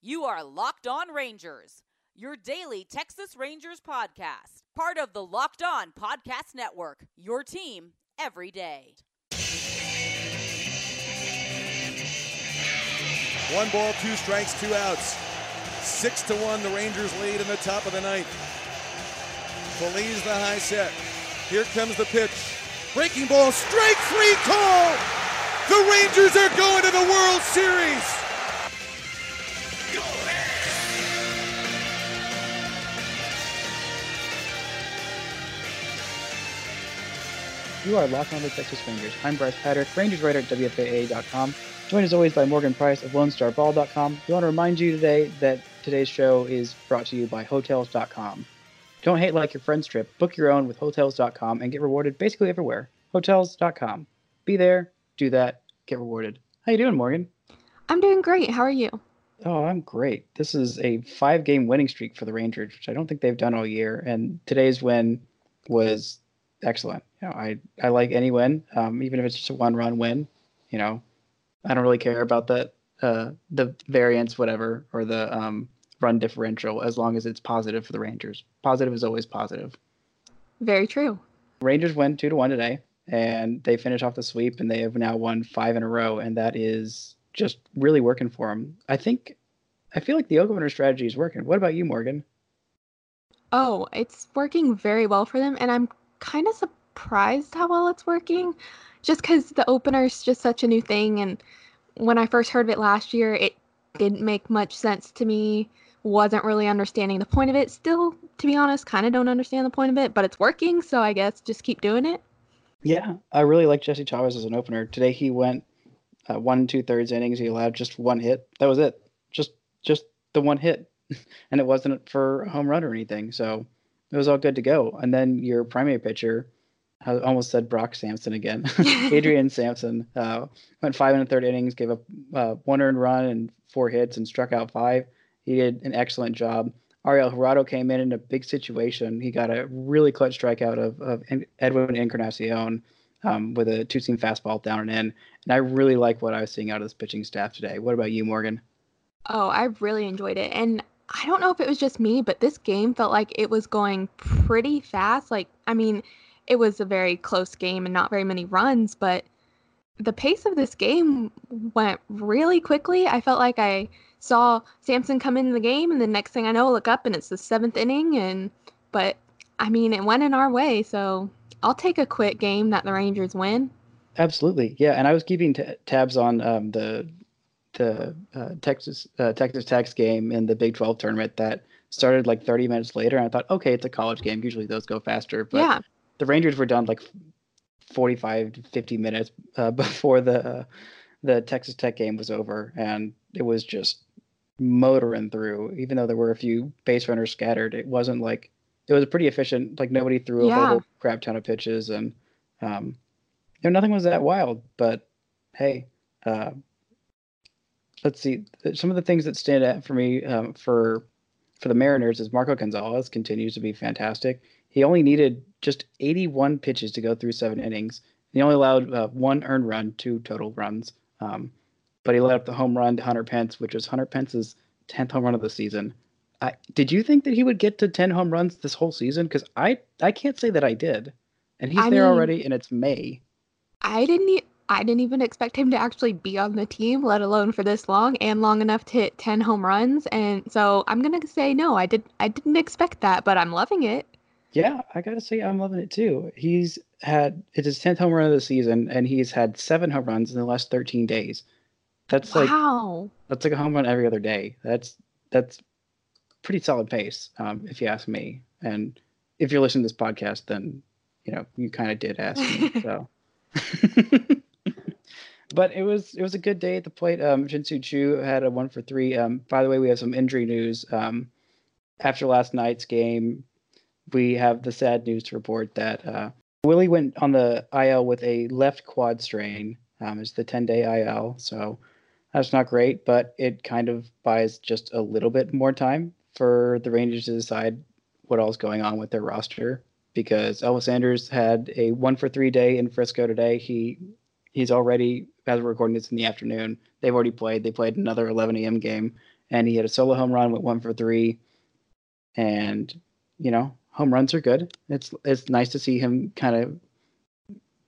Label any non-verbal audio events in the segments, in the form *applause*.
You are Locked On Rangers, your daily Texas Rangers podcast, part of the Locked On Podcast Network, your team every day. One ball, two strikes, two outs. Six to one, the Rangers lead in the top of the ninth. Feliz the high set. Here comes the pitch. Breaking ball, strike three call. The Rangers are going to the World Series. You are Locked On the Texas Rangers. I'm Bryce Patrick, Rangers writer at WFAA.com. Joined as always by Morgan Price of LoneStarBall.com. We want to remind you today that today's show is brought to you by Hotels.com. Don't hate like your friend's trip. Book your own with Hotels.com and get rewarded basically everywhere. Hotels.com. Be there, do that, get rewarded. How you doing, Morgan? I'm doing great. How are you? Oh, I'm great. This is a five-game winning streak for the Rangers, which I don't think they've done all year. And today's win was excellent. You know, I I like any win, um, even if it's just a one-run win. You know, I don't really care about the uh, the variance, whatever, or the um, run differential, as long as it's positive for the Rangers. Positive is always positive. Very true. Rangers win two to one today, and they finish off the sweep, and they have now won five in a row, and that is just really working for them. I think, I feel like the opener strategy is working. What about you, Morgan? Oh, it's working very well for them, and I'm kind of surprised how well it's working, just because the opener is just such a new thing, and when I first heard of it last year, it didn't make much sense to me. Wasn't really understanding the point of it. Still, to be honest, kind of don't understand the point of it, but it's working, so I guess just keep doing it. Yeah, I really like Jesse Chavez as an opener. Today he went uh, one two thirds innings. He allowed just one hit. That was it. Just just the one hit, *laughs* and it wasn't for a home run or anything. So it was all good to go. And then your primary pitcher, I almost said Brock Sampson again. *laughs* Adrian Sampson uh, went five and a third innings, gave up uh, one earned run and four hits, and struck out five. He did an excellent job. Ariel Jurado came in in a big situation. He got a really clutch strikeout of, of Edwin Encarnacion um, with a two seam fastball down and in. And I really like what I was seeing out of this pitching staff today. What about you, Morgan? Oh, I really enjoyed it. And I don't know if it was just me, but this game felt like it was going pretty fast. Like, I mean, it was a very close game and not very many runs, but the pace of this game went really quickly. I felt like I saw Sampson come into the game, and the next thing I know, I look up and it's the seventh inning. And but I mean, it went in our way, so I'll take a quick game that the Rangers win. Absolutely, yeah. And I was keeping t- tabs on um, the the uh, Texas uh, Texas Tech's game in the Big 12 tournament that started like 30 minutes later. And I thought, okay, it's a college game. Usually those go faster, but yeah. The Rangers were done like 45 to 50 minutes uh, *laughs* before the uh, the Texas Tech game was over, and it was just motoring through. Even though there were a few base runners scattered, it wasn't like it was pretty efficient. Like nobody threw a whole crap ton of pitches, and um, you know nothing was that wild. But hey, uh, let's see. Some of the things that stand out for me um, for for the Mariners is Marco Gonzales continues to be fantastic. He only needed just 81 pitches to go through seven innings. He only allowed uh, one earned run, two total runs. Um, but he let up the home run to Hunter Pence, which was Hunter Pence's 10th home run of the season. I, did you think that he would get to 10 home runs this whole season? Because I, I can't say that I did. And he's I there mean- already, and it's May. I didn't e- I didn't even expect him to actually be on the team, let alone for this long and long enough to hit 10 home runs. And so I'm going to say no, I did I didn't expect that, but I'm loving it. Yeah, I gotta say I'm loving it too. He's had it's his tenth home run of the season, and he's had seven home runs in the last 13 days. That's like wow. that's like a home run every other day. That's that's pretty solid pace, um, if you ask me. And if you're listening to this podcast, then you know you kind of did ask me. *laughs* so, *laughs* but it was it was a good day at the plate. Um, Shin-Soo Choo had a one for three. Um, by the way, we have some injury news. Um, after last night's game, we have the sad news to report that uh, Willie went on the IL with a left quad strain. Um, it's the 10 day IL, so that's not great, but it kind of buys just a little bit more time for the Rangers to decide what all's going on with their roster. Because Elvis Andrus had a one for three day in Frisco today. He he's already as we're recording this in the afternoon. They've already played. They played another 11 a.m. game, and he had a solo home run, went one for three, and you know, home runs are good. It's it's nice to see him kind of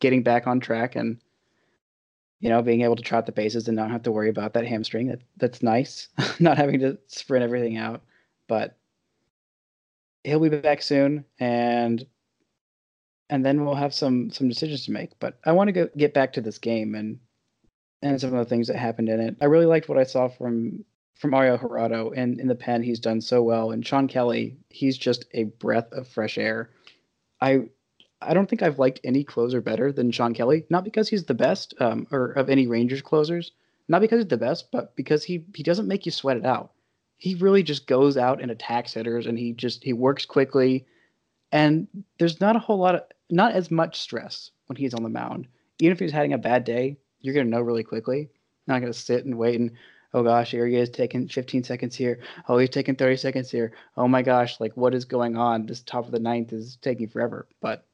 getting back on track and you know being able to trot the bases and not have to worry about that hamstring. That that's nice, *laughs* not having to sprint everything out. But he'll be back soon, and and then we'll have some some decisions to make. But I want to go get back to this game and and some of the things that happened in it. I really liked what I saw from from Mario Jurado and in the pen he's done so well. And Shawn Kelley he's just a breath of fresh air. I I don't think I've liked any closer better than Shawn Kelley. Not because he's the best, um, or of any Rangers closers. Not because he's the best, but because he he doesn't make you sweat it out. He really just goes out and attacks hitters, and he just he works quickly. And there's not a whole lot of not as much stress when he's on the mound. Even if he's having a bad day, you're gonna know really quickly. Not gonna sit and wait and oh gosh, here he is taking 15 seconds here. Oh, he's taking 30 seconds here. Oh my gosh, like what is going on? This top of the ninth is taking forever. But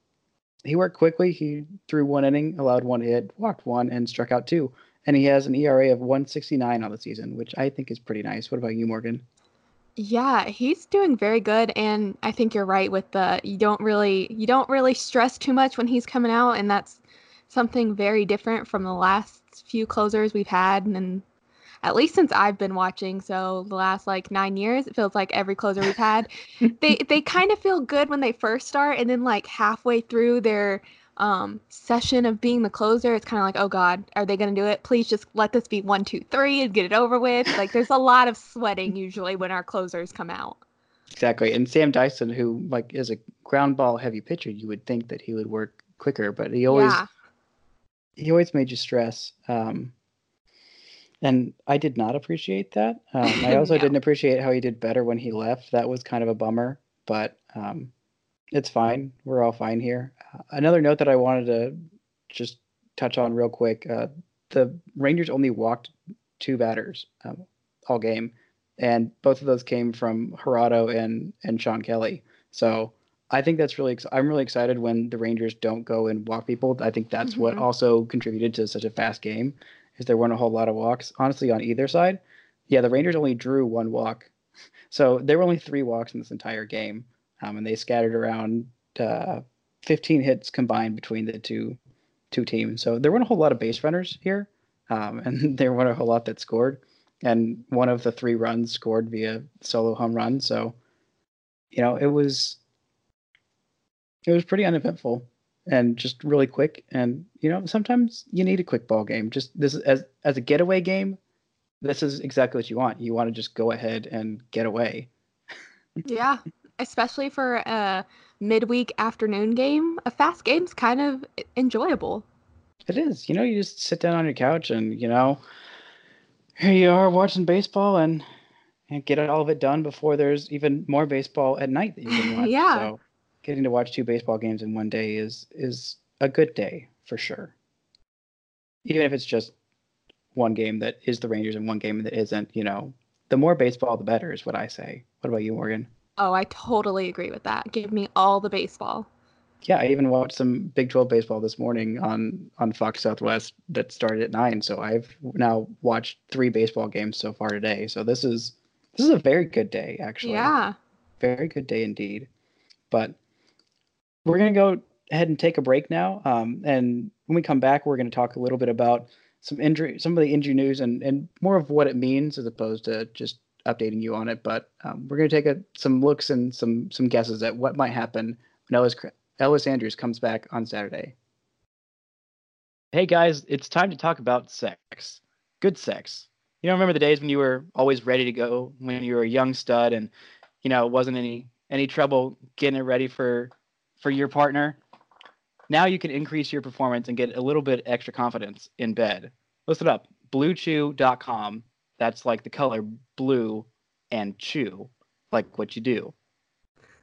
he worked quickly. He threw one inning, allowed one hit, walked one, and struck out two. And he has an ERA of 169 on the season, which I think is pretty nice. What about you, Morgan? Yeah, he's doing very good and I think you're right with the you don't really you don't really stress too much when he's coming out and that's something very different from the last few closers we've had and at least since I've been watching, so the last like nine years, it feels like every closer we've had, they *laughs* they kind of feel good when they first start, and then like halfway through their um, session of being the closer, it's kind of like, oh God, are they going to do it? Please just let this be one, two, three, and get it over with. Like, there's a lot of sweating usually when our closers come out. Exactly, and Sam Dyson, who like is a ground ball heavy pitcher, you would think that he would work quicker, but he always yeah. he always made you stress. Um, and I did not appreciate that. Um, I *laughs* also no. didn't appreciate how he did better when he left. That was kind of a bummer, but um, it's fine. We're all fine here. Uh, another note that I wanted to just touch on real quick: uh, the Rangers only walked two batters um, all game, and both of those came from Jurado and and Shawn Kelley. So I think that's really. Ex- I'm really excited when the Rangers don't go and walk people. I think that's mm-hmm. what also contributed to such a fast game is there weren't a whole lot of walks, honestly, on either side. Yeah, the Rangers only drew one walk. So there were only three walks in this entire game, um, and they scattered around uh, 15 hits combined between the two two teams. So there weren't a whole lot of base runners here, um, *laughs* and there weren't a whole lot that scored. And one of the three runs scored via solo home run. So, you know, it was it was pretty uneventful and just really quick. And you know, sometimes you need a quick ball game. Just this as as a getaway game. This is exactly what you want. You want to just go ahead and get away. yeah, especially for a midweek afternoon game. A fast game's kind of enjoyable. It is. You know, you just sit down on your couch and you know, here you are watching baseball and and get all of it done before there's even more baseball at night that you can *laughs* watch. yeah. So getting to watch two baseball games in one day is is a good day for sure. Even if it's just one game that is the Rangers and one game that isn't, you know, the more baseball the better is what I say. What about you, Morgan? Oh, I totally agree with that. Give me all the baseball. Yeah, I even watched some Big 12 baseball this morning on on Fox Southwest that started at 9, so I've now watched 3 baseball games so far today. So this is this is a very good day actually. Yeah. Very good day indeed. But we're going to go ahead and take a break now. Um, and when we come back, we're going to talk a little bit about some injury, some of the injury news, and and more of what it means as opposed to just updating you on it. But um, we're going to take a, some looks and some some guesses at what might happen when Elvis Elvis Andrus comes back on Saturday. Hey guys, it's time to talk about sex. Good sex. You know, remember the days when you were always ready to go when you were a young stud, and you know it wasn't any any trouble getting it ready for for your partner, now you can increase your performance and get a little bit extra confidence in bed. Listen up bluechew.com. That's like the color blue and chew, like what you do.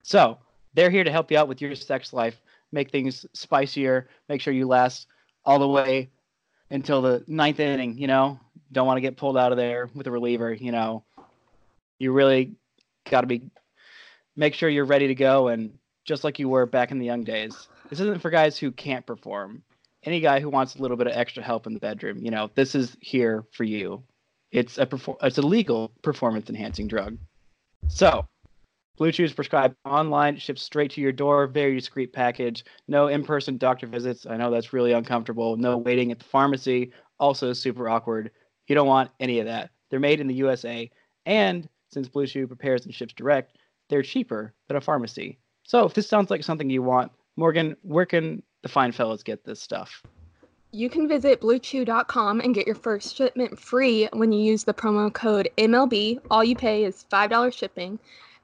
So they're here to help you out with your sex life, make things spicier, make sure you last all the way until the ninth inning. You know, don't want to get pulled out of there with a reliever. You know, you really got to be make sure you're ready to go and just like you were back in the young days. This isn't for guys who can't perform. Any guy who wants a little bit of extra help in the bedroom, you know, this is here for you. It's a perfor- it's a legal performance enhancing drug. So, Blue Chew is prescribed online, ships straight to your door, very discreet package. No in-person doctor visits. I know that's really uncomfortable. No waiting at the pharmacy. Also super awkward. You don't want any of that. They're made in the USA, and since Blue Chew prepares and ships direct, they're cheaper than a pharmacy. So, if this sounds like something you want, Morgan, where can the fine fellows get this stuff? You can visit bluechew.com and get your first shipment free when you use the promo code MLB. All you pay is $5 shipping,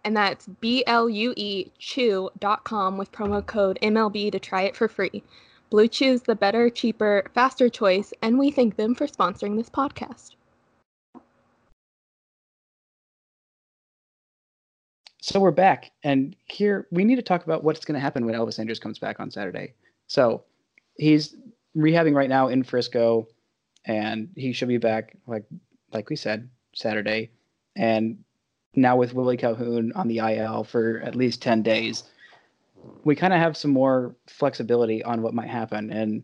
and that's B L U E chew.com with promo code MLB to try it for free. Blue Chew's the better, cheaper, faster choice, and we thank them for sponsoring this podcast. So we're back, and here we need to talk about what's going to happen when Elvis Andrus comes back on Saturday. So he's rehabbing right now in Frisco, and he should be back like like we said Saturday. And now with Willie Calhoun on the IL for at least ten days, we kind of have some more flexibility on what might happen, and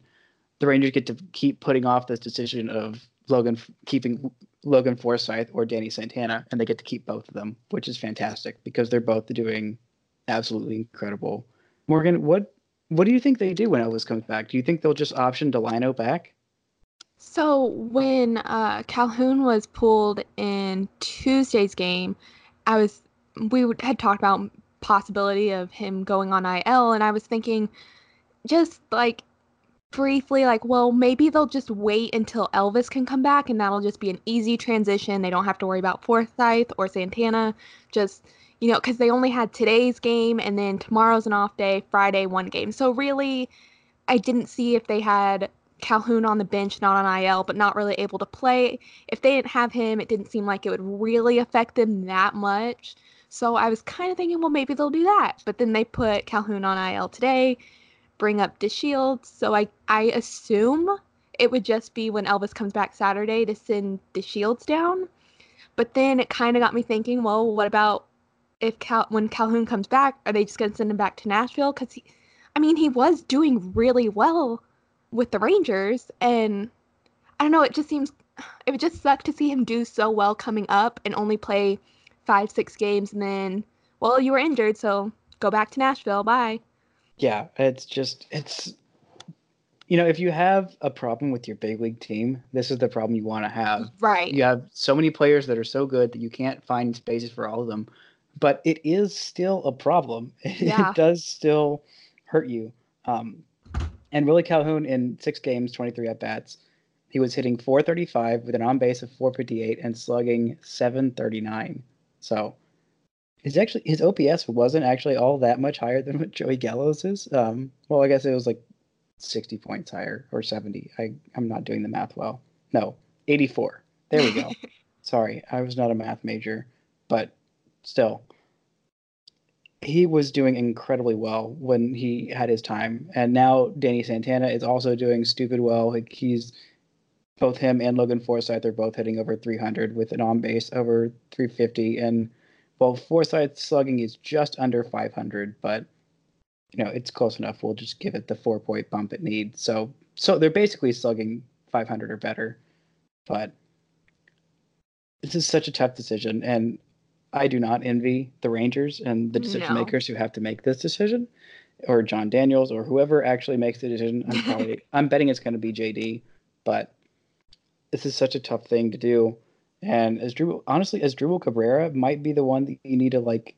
the Rangers get to keep putting off this decision of Logan keeping Logan Forsythe or Danny Santana, and they get to keep both of them, which is fantastic because they're both doing absolutely incredible. Morgan, what what do you think they do when Elvis comes back? Do you think they'll just option Delino back? So when uh, Calhoun was pulled in Tuesday's game, I was we had talked about possibility of him going on IL, and I was thinking, just like briefly, like, well, maybe they'll just wait until Elvis can come back, and that'll just be an easy transition. They don't have to worry about Forsythe or Santana. Just you know, because they only had today's game and then tomorrow's an off day, Friday, one game. So really, I didn't see if they had Calhoun on the bench, not on IL, but not really able to play. If they didn't have him, it didn't seem like it would really affect them that much. So I was kind of thinking, well, maybe they'll do that. But then they put Calhoun on IL today, bring up DeShields. So I, I assume it would just be when Elvis comes back Saturday to send DeShields down. But then it kind of got me thinking, well, what about if Cal- when Calhoun comes back, are they just going to send him back to Nashville? Because he, I mean, he was doing really well with the Rangers, and I don't know. It just seems it would just suck to see him do so well coming up and only play five, six games, and then well, you were injured, so go back to Nashville. Bye. Yeah, it's just it's you know, if you have a problem with your big league team, this is the problem you want to have. Right. You have so many players that are so good that you can't find spaces for all of them but it is still a problem. *laughs* Yeah. it does still hurt you. Um, and Willie Calhoun in six games, 23 at bats, he was hitting 435 with an on base of 458 and slugging 739. So his actually his OPS wasn't actually all that much higher than what Joey Gallo's is. Um, well, I guess it was like 60 points higher or 70. I I'm not doing the math well. No, 84. There we go. *laughs* Sorry, I was not a math major, but still, he was doing incredibly well when he had his time. And now Danny Santana is also doing stupid well. Like he's both him and Logan Forsythe are both hitting over 300 with an on base over 350. And well, Forsythe's slugging is just under 500, but you know it's close enough. We'll just give it the four point bump it needs. So so they're basically slugging 500 or better, but this is such a tough decision, and I do not envy the Rangers and the decision No. makers who have to make this decision, or Jon Daniels, or whoever actually makes the decision. I'm probably *laughs* I'm betting it's going to be JD, but this is such a tough thing to do. And as Drew, honestly, Asdrubal Cabrera might be the one that you need to like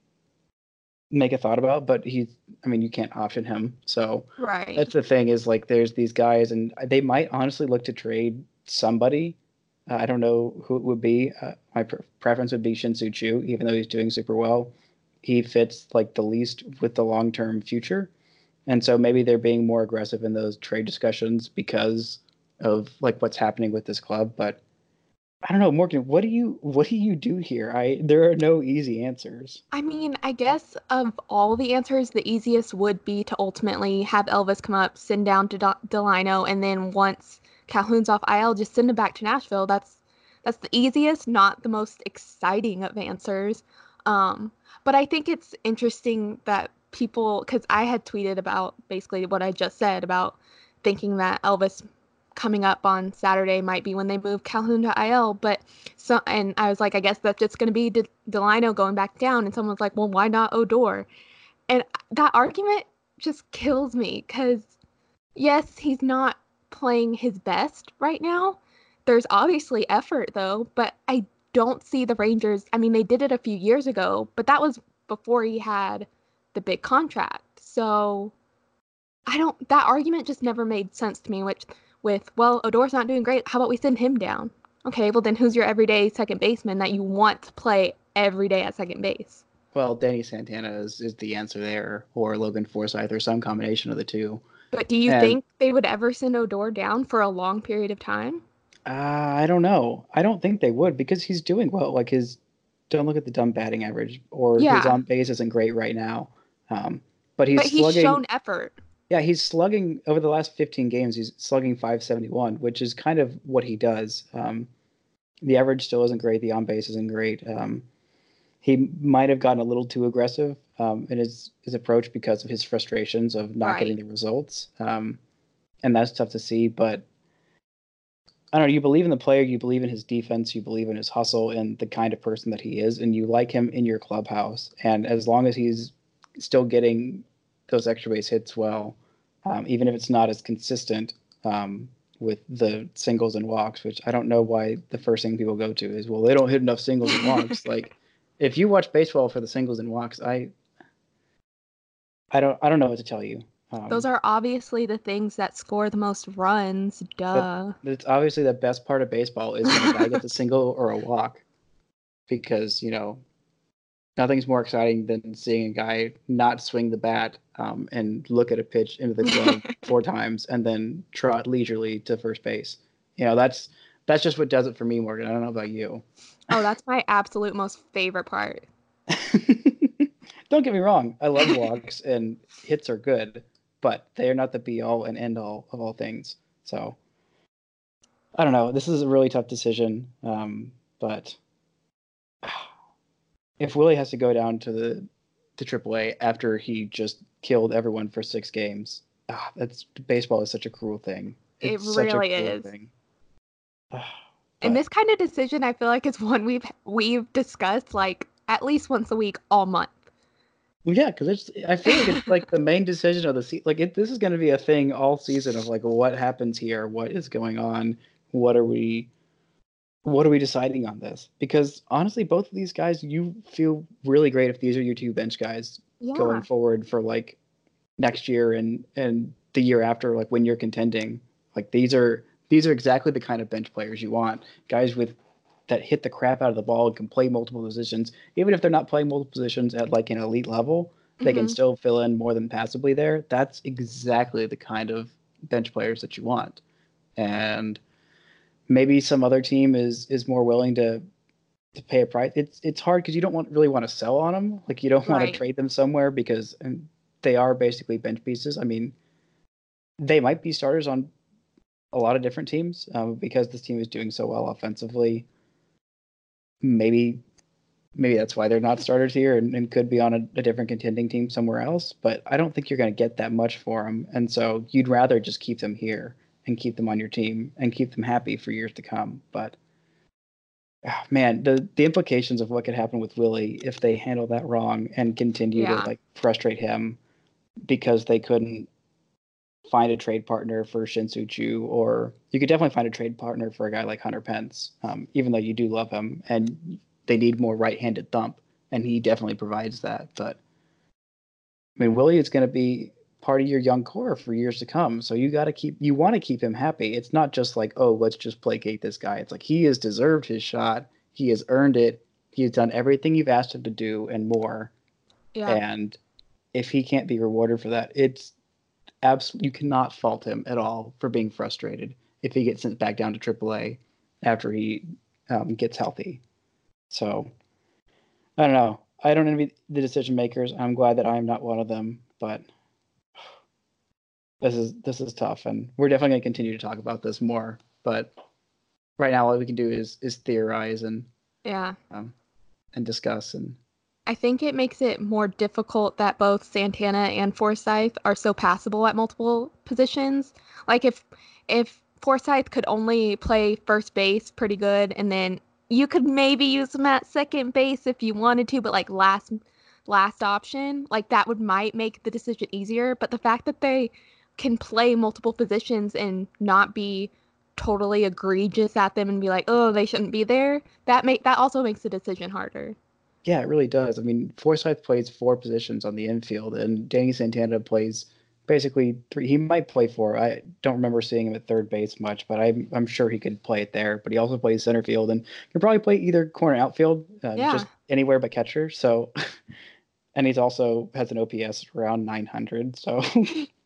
make a thought about, but he's, I mean, you can't option him. So Right. that's the thing is like there's these guys, and they might honestly look to trade somebody. Uh, I don't know who it would be. Uh, my pre- preference would be Shin-Soo Choo, even though he's doing super well. He fits like the least with the long term future, and so maybe they're being more aggressive in those trade discussions because of like what's happening with this club. But I don't know, Morgan. What do you what do you do here? I there are no easy answers. I mean, I guess of all the answers, the easiest would be to ultimately have Elvis come up, send down to Delino, and then once Calhoun's off IL, just send him back to Nashville. That's that's the easiest, not the most exciting of answers. Um, but I think it's interesting that people, because I had tweeted about basically what I just said about thinking that Elvis coming up on Saturday might be when they move Calhoun to IL. But so, and I was like, I guess that's just going to be De- Delino going back down. And someone's like, well, why not Odor? And that argument just kills me because, yes, he's not playing his best right now. There's obviously effort though, but I don't see the Rangers. I mean, they did it a few years ago, but that was before he had the big contract. So I don't, that argument just never made sense to me, which with, well, Odor's not doing great. How about we send him down? Okay, well, then who's your everyday second baseman that you want to play every day at second base? Well, Danny Santana is, is the answer there, or Logan Forsythe, or some combination of the two. But do you And- think they would ever send Odor down for a long period of time? Uh, I don't know. I don't think they would because he's doing well. Like his, don't look at the dumb batting average, or his on base isn't great right now. Um, but he's but he's slugging. shown effort. Yeah, he's slugging over the last 15 games. He's slugging 571, which is kind of what he does. Um, the average still isn't great. The on base isn't great. Um, he might have gotten a little too aggressive um, in his, his approach because of his frustrations of not Right. getting the results. Um, and that's tough to see. But I don't know. You believe in the player, you believe in his defense, you believe in his hustle and the kind of person that he is, and you like him in your clubhouse. And as long as he's still getting those extra base hits well, um, even if it's not as consistent um, with the singles and walks, which I don't know why the first thing people go to is, well, they don't hit enough singles and walks. *laughs* like, if you watch baseball for the singles and walks, I, I don't, I don't know what to tell you. Um, Those are obviously the things that score the most runs. Duh. but it's obviously the best part of baseball is when a guy gets a *laughs* single or a walk, because you know nothing's more exciting than seeing a guy not swing the bat um, and look at a pitch into the glove *laughs* four times and then trot leisurely to first base. You know that's that's just what does it for me, Morgan. I don't know about you. oh, that's my absolute most favorite part. *laughs* don't get me wrong, I love walks and hits are good, but they are not the be all and end all of all things. So I don't know. This is a really tough decision, um, but if Willie has to go down to the to AAA after he just killed everyone for six games, ah, that's baseball is such a cruel thing. It It's such a really is. *sighs* And this kind of decision, I feel like, is one we've we've discussed like at least once a week all month. Well, yeah, because it's. I feel like it's like the main decision of the season. Like it, this is going to be a thing all season of like what happens here, what is going on, what are we, what are we deciding on this? Because honestly, both of these guys, you feel really great if these are your two bench guys Yeah. going forward for like next year and and the year after, like when you're contending. Like these are these are exactly the kind of bench players you want, guys with that hit the crap out of the ball and can play multiple positions, even if they're not playing multiple positions at like an elite level they can Mhm. still fill in more than passably there. That's exactly the kind of bench players that you want. And maybe some other team is is more willing to to pay a price. It's it's hard because you don't want really want to sell on them. Like you don't want Right. to trade them somewhere because and they are basically bench pieces. I mean, they might be starters on a lot of different teams um, because this team is doing so well offensively. Maybe maybe that's why they're not starters here and, and could be on a, a different contending team somewhere else. But I don't think you're going to get that much for them. And so you'd rather just keep them here and keep them on your team and keep them happy for years to come. But ah, man, the the implications of what could happen with Willie if they handle that wrong and continue Yeah. to like frustrate him because they couldn't find a trade partner for Shin-Soo Choo, or you could definitely find a trade partner for a guy like Hunter Pence, um, even though you do love him and they need more right-handed thump, and he definitely provides that. But I mean, Willie is going to be part of your young core for years to come, so you got to keep you want to keep him happy. It's not just like oh, let's just placate this guy. It's like he has deserved his shot. He has earned it. He has done everything you've asked him to do and more. Yeah. And if he can't be rewarded for that, it's absolutely you cannot fault him at all for being frustrated if he gets sent back down to AAA after he um, gets healthy. So I don't know. I don't envy the decision makers. I'm glad that I'm not one of them, but this is this is tough, and we're definitely going to continue to talk about this more. But right now, all we can do is is theorize and yeah. um, and discuss and I think it makes it more difficult that both Santana and Forsythe are so passable at multiple positions. Like if if Forsythe could only play first base pretty good, and then you could maybe use him at second base if you wanted to, but like last last option, like that would might make the decision easier. But the fact that they can play multiple positions and not be totally egregious at them and be like, oh, they shouldn't be there, that make that also makes the decision harder. Yeah, it really does. I mean, Forsythe plays four positions on the infield, and Danny Santana plays basically three. He might play four. I don't remember seeing him at third base much, but I'm I'm sure he could play it there. But he also plays center field, and can probably play either corner outfield, uh, Yeah. just anywhere but catcher. So, *laughs* and he's also has an OPS around 900. So, *laughs*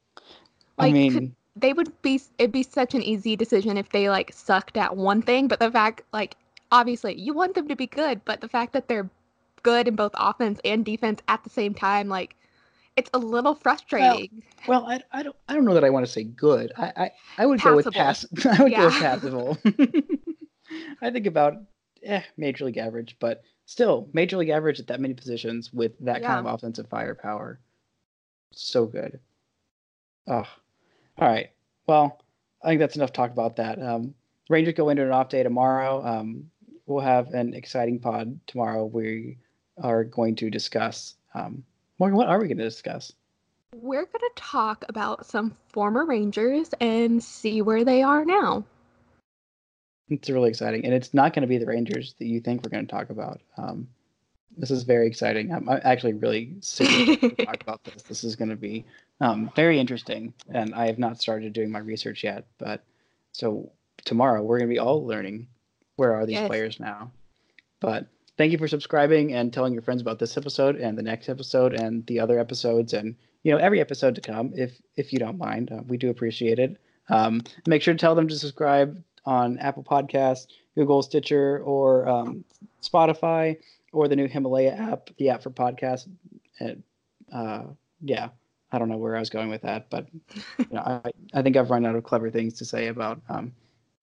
I Like, mean, could- They would be it'd be such an easy decision if they like sucked at one thing, but the fact like obviously you want them to be good, but the fact that they're good in both offense and defense at the same time, like it's a little frustrating. Well, I, I don't I don't know that I want to say good. I I, I would go with pass. Passable. *laughs* I would go with passable. *laughs* I think about eh, major league average, but still major league average at that many positions with that kind of offensive firepower. So good. Oh, all right. Well, I think that's enough talk about that. Um, Rangers go into an off day tomorrow. Um, we'll have an exciting pod tomorrow. We are going to discuss. Um, Morgan, what are we going to discuss? We're gonna talk about some former Rangers and see where they are now. It's really exciting, and it's not going to be the Rangers that you think we're going to talk about. Um, this is very exciting. I'm, I'm actually really super to talk *laughs* about this. This is going to be um, very interesting, and I have not started doing my research yet. But so tomorrow we're going to be all learning where are these Yes. players now. But thank you for subscribing and telling your friends about this episode and the next episode and the other episodes and you know every episode to come if if you don't mind. Uh, we do appreciate it. Um, make sure to tell them to subscribe on Apple Podcasts, Google, Stitcher, or um, Spotify, or the new Himalaya app, the app for podcasts. And, uh, yeah, I don't know where I was going with that, but *laughs* you know, I, I think I've run out of clever things to say about um,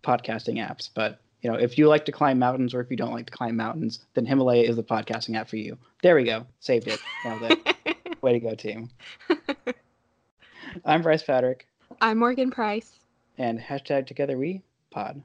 podcasting apps. But you know, if you like to climb mountains, or if you don't like to climb mountains, then Himalaya is the podcasting app for you. There we go, saved it. Nailed it. *laughs* Way to go, team. I'm Bryce Patrick, I'm Morgan Price. and hashtag Together We Pod.